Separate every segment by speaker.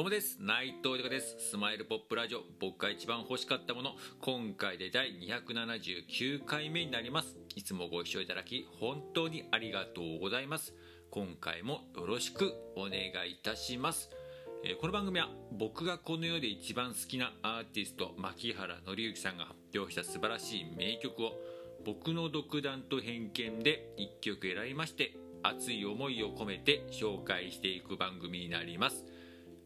Speaker 1: どうもです。内藤理香です。スマイルポップラジオ。僕が一番欲しかったもの。今回で第279回目になります。いつもご視聴いただき本当にありがとうございます。今回もよろしくお願いいたします。えこの番組は僕がこの世で一番好きなアーティスト牧原紀之さんが発表した素晴らしい名曲を僕の独断と偏見で1曲選びまして熱い思いを込めて紹介していく番組になります。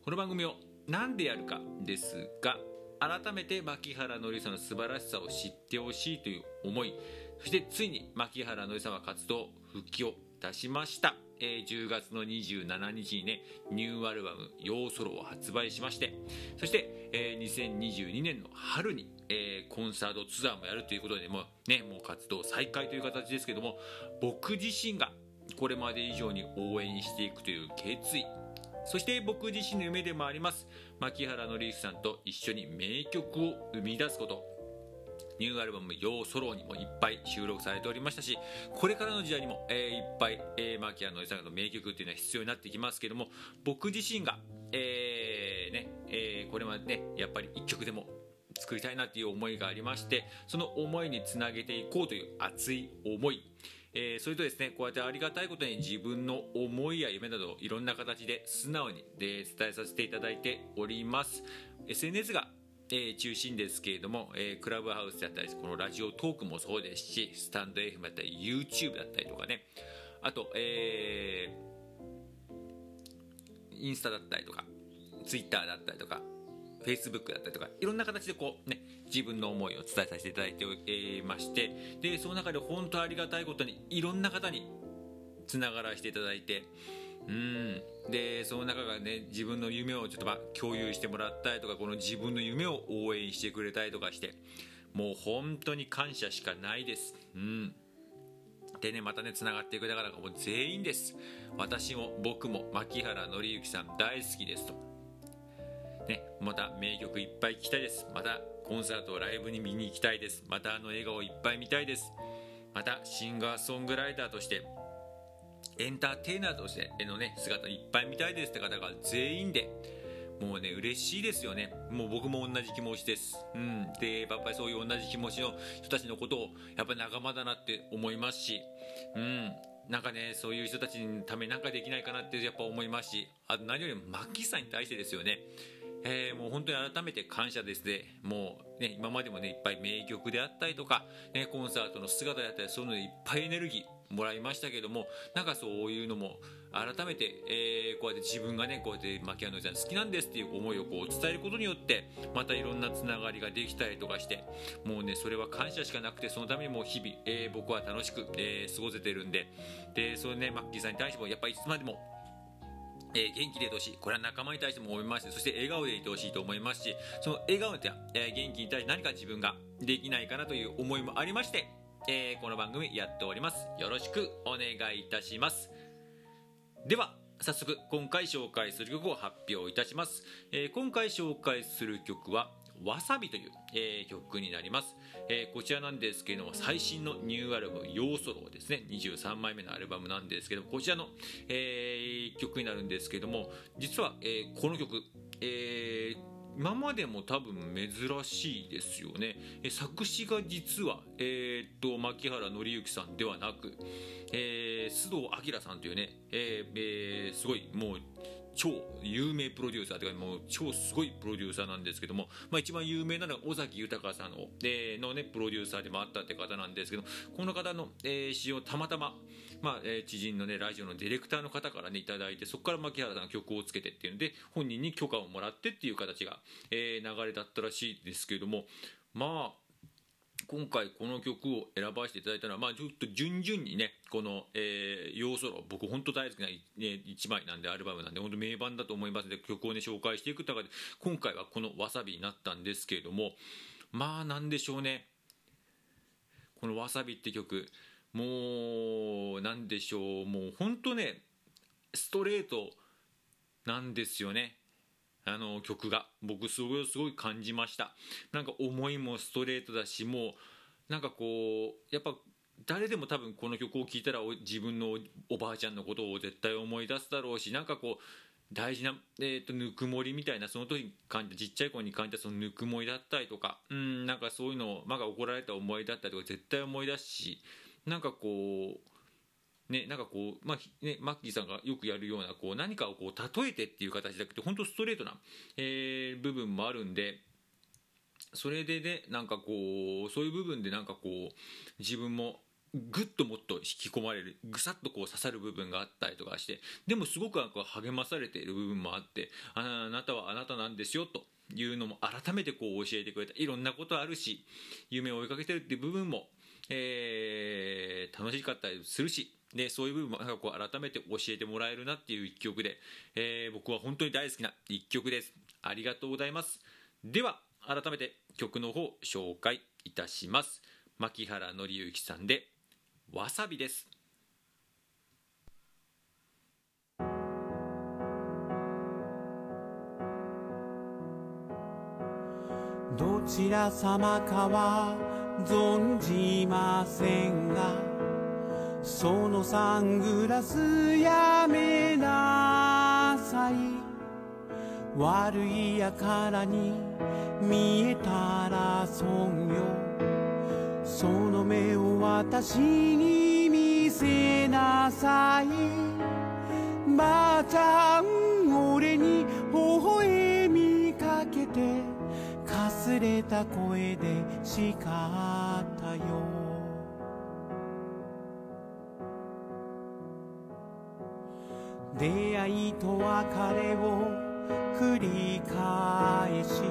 Speaker 1: この番組を何でやるかですが改めて牧原紀之さんの素晴らしさを知ってほしいという思いそしてついに牧原紀之さんは活動復帰をいたしました、えー10月の27日にねニューアルバム「ヨーソロ」を発売しましてそして、えー2022年の春に、えーコンサートツアーもやるということでもうねもう活動再開という形ですけども僕自身がこれまで以上に応援していくという決意そして僕自身の夢でもあります。牧原紀之さんと一緒に名曲を生み出すこと。ニューアルバム「ヨーソロ」にもいっぱい収録されておりましたしこれからの時代にも、えーいっぱい、えー、牧原紀之さんの名曲っていうのは必要になってきますけども僕自身が、えーねえーこれまでねやっぱり一曲でも作りたいなっていう思いがありましてその思いにつなげていこうという熱い思い。えーそれとですねこうやってありがたいことに自分の思いや夢などをいろんな形で素直にで伝えさせていただいております。SNS が、えー中心ですけれども、えークラブハウスだったりこのラジオトークもそうですしスタンド FM だったり YouTube だったりとかね。あと、えーインスタだったりとか Twitter だったりとか Facebook だったりとかいろんな形でこうね自分の思いを伝えさせていただいていましてでその中で本当ありがたいことにいろんな方につながらせていただいてうん。でその中がね自分の夢をちょっとま共有してもらったりとかこの自分の夢を応援してくれたりとかしてもう本当に感謝しかないです。うん。でねまたねつながっていくだからもう全員です。私も僕も牧原紀之さん大好きですと。ね、また名曲いっぱい聴きたいです。またコンサートライブに見に行きたいです。またあの笑顔いっぱい見たいです。またシンガーソングライターとしてエンターテイナーとしてのね姿いっぱい見たいです。って方が全員でもうね嬉しいですよね。もう僕も同じ気持ちです。うん。でやっぱりそういう同じ気持ちの人たちのことをやっぱり仲間だなって思いますし。うん。なんかねそういう人たちのためなんかできないかなってやっぱ思いますし。あと何よりもマッキーさんに対してですよね。えーもう本当に改めて感謝ですね、もうね、今までもね、いっぱい名曲であったりとか、ね、コンサートの姿であったり、そういうのでいっぱいエネルギーもらいましたけども、なんかそういうのも、改めて、えーこうやって自分がね、こうやって牧野さん好きなんですっていう思いをこう伝えることによって、またいろんなつながりができたりとかして、もうね、それは感謝しかなくて、そのためにもう日々、えー僕は楽しく、え過ごせてるんで、で、それね、マッキーさんに対しても、やっぱりいつまでも、えー元気でいてほしい。これは仲間に対しても思いますしそして笑顔でいてほしいと思いますしその笑顔や、えー元気に対して何か自分ができないかなという思いもありまして、えーこの番組やっております。よろしくお願いいたします。では早速今回紹介する曲を発表いたします、えー今回紹介する曲はわさびという、えー曲になります、えーこちらなんですけれども最新のニューアルバム「ヨーソロ」ですね。23枚目のアルバムなんですけどこちらの、えー曲になるんですけども実は、えこの曲、え今までも多分珍しいですよね。作詞が実は、えーっと牧原紀之さんではなく、えー須藤明さんというね、えーえーすごいもう超有名プロデューサーというかもう超すごいプロデューサーなんですけども、まあ、一番有名なのは尾崎豊さんの,、えーのねプロデューサーでもあったって方なんですけどこの方の、えー詩をたまたま、まあえー知人のねラジオのディレクターの方からねいただいてそこから牧原さんが曲をつけてっていうので本人に許可をもらってっていう形が、えー流れだったらしいですけどもまあ今回この曲を選ばせていただいたのは、まあ、ちょっと順々にねこの「えー、要素ロ僕本当大好きな、ね、1枚なんでアルバムなんで本当名盤だと思いますので曲をね紹介していく中で今回はこの「わさび」になったんですけれどもまあなんでしょうね。この「わさび」って曲もうなんでしょう。もう本当ねストレートなんですよね。あの曲が。僕すごいすごい感じました。なんか思いもストレートだしもうなんかこうやっぱ誰でも多分この曲を聴いたら自分のおばあちゃんのことを絶対思い出すだろうしなんかこう大事な、えーと、ぬくもりみたいなその時に感じたちっちゃい子に感じたそのぬくもりだったりとかうんなんかそういうのをマが怒られた思いだったりとか絶対思い出すしなんかこうねなんかこうまあねマッキーさんがよくやるようなこう何かをこう例えてっていう形じゃなくて本当ストレートな、えー、部分もあるんでそれでねなんかこうそういう部分でなんかこう自分もぐっともっと引き込まれるぐさっとこう刺さる部分があったりとかしてでもすごくなんか励まされている部分もあってあなたはあなたなんですよというのも改めてこう教えてくれたいろんなことあるし夢を追いかけてるっていう部分も、えー、楽しかったりするしでそういう部分もなんかこう改めて教えてもらえるなっていう一曲で、えー、僕は本当に大好きな一曲です。ありがとうございます。では改めて曲の方紹介いたします。牧原紀之さんでわさびです。
Speaker 2: どちら様かは存じませんがそのサングラスやめなさい。悪いやからに見えたら損よ。その目を私に見せなさい。ばあちゃん俺に微笑みかけてかすれた声で叱ったよ。出会いと別れを繰り返し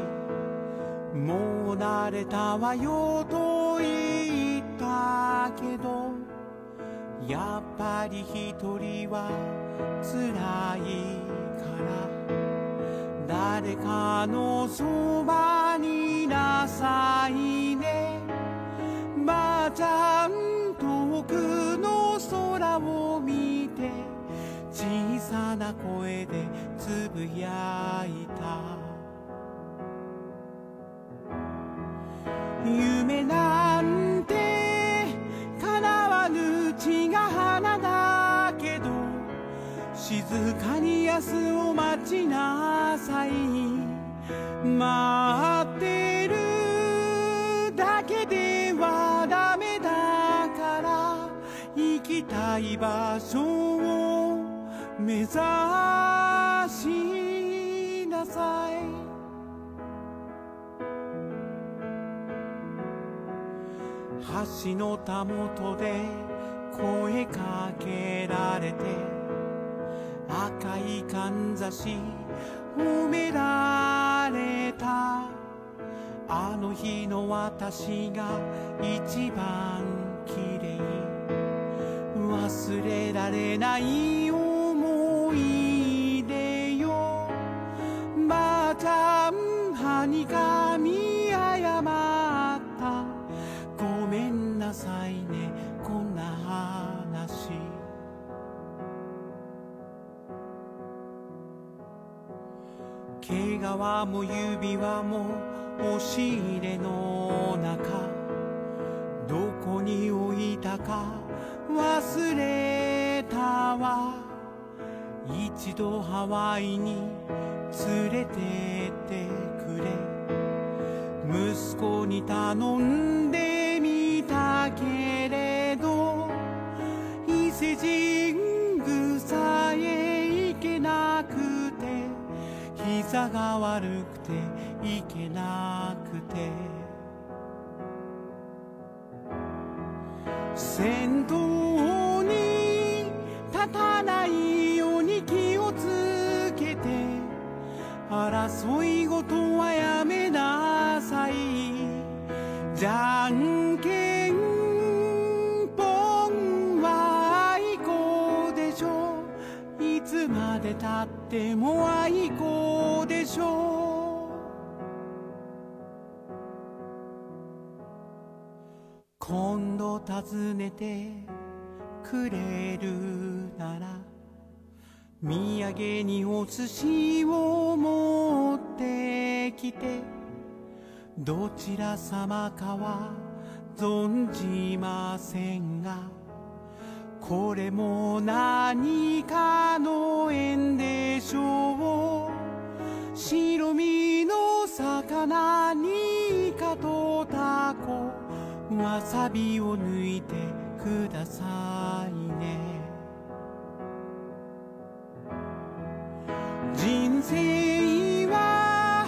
Speaker 2: もう慣れたわよと言ったけどやっぱり一人は辛いから。誰かのそばになさいね。ばあちゃん遠くの空を見てさな声でつぶやいた。夢なんて叶わぬ血が花だけど静かに明日を待ちなさい。待ってるだけではダメだから行きたい場所を目指しなさい。橋のたもとで声かけられて赤いかんざし褒められた。あの日の私が一番綺麗。忘れられないんはにかみ謝った。ごめんなさいね。こんな話。毛皮も指輪も押し入れの中。どこに置いたか忘れたわ。一度ハワイに連れてってくれ。息子に頼んでみたけれど伊勢神宮さえ行けなくて膝が悪くて行けなくて。先頭に立たない争いごとはやめなさい。じゃんけんぽんはあいこでしょいつまでたってもあいこでしょ今度訪ねてくれるなら土産にお寿司を持ってきてどちら様かは存じませんがこれも何かの縁でしょう。白身の魚にイカとタコわさびを抜いてくださいね。生は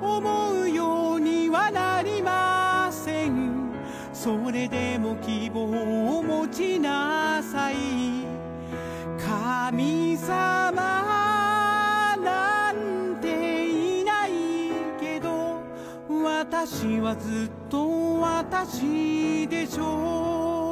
Speaker 2: 思うようにはなりません。それでも希望を持ちなさい。神様なんていないけど私はずっと私でしょう。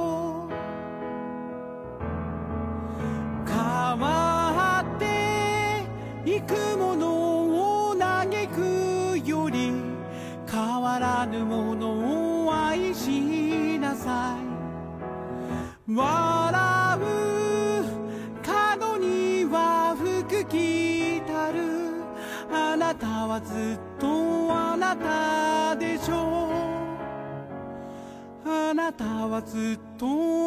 Speaker 2: ぬものを愛しなさい。笑う角には福来たる。あなたはずっとあなたでしょう。あなたはずっと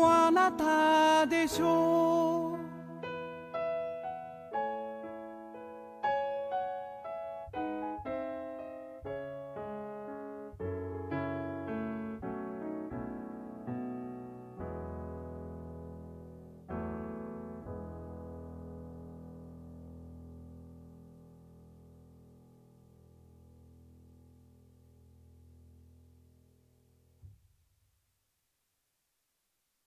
Speaker 2: あなたでしょう。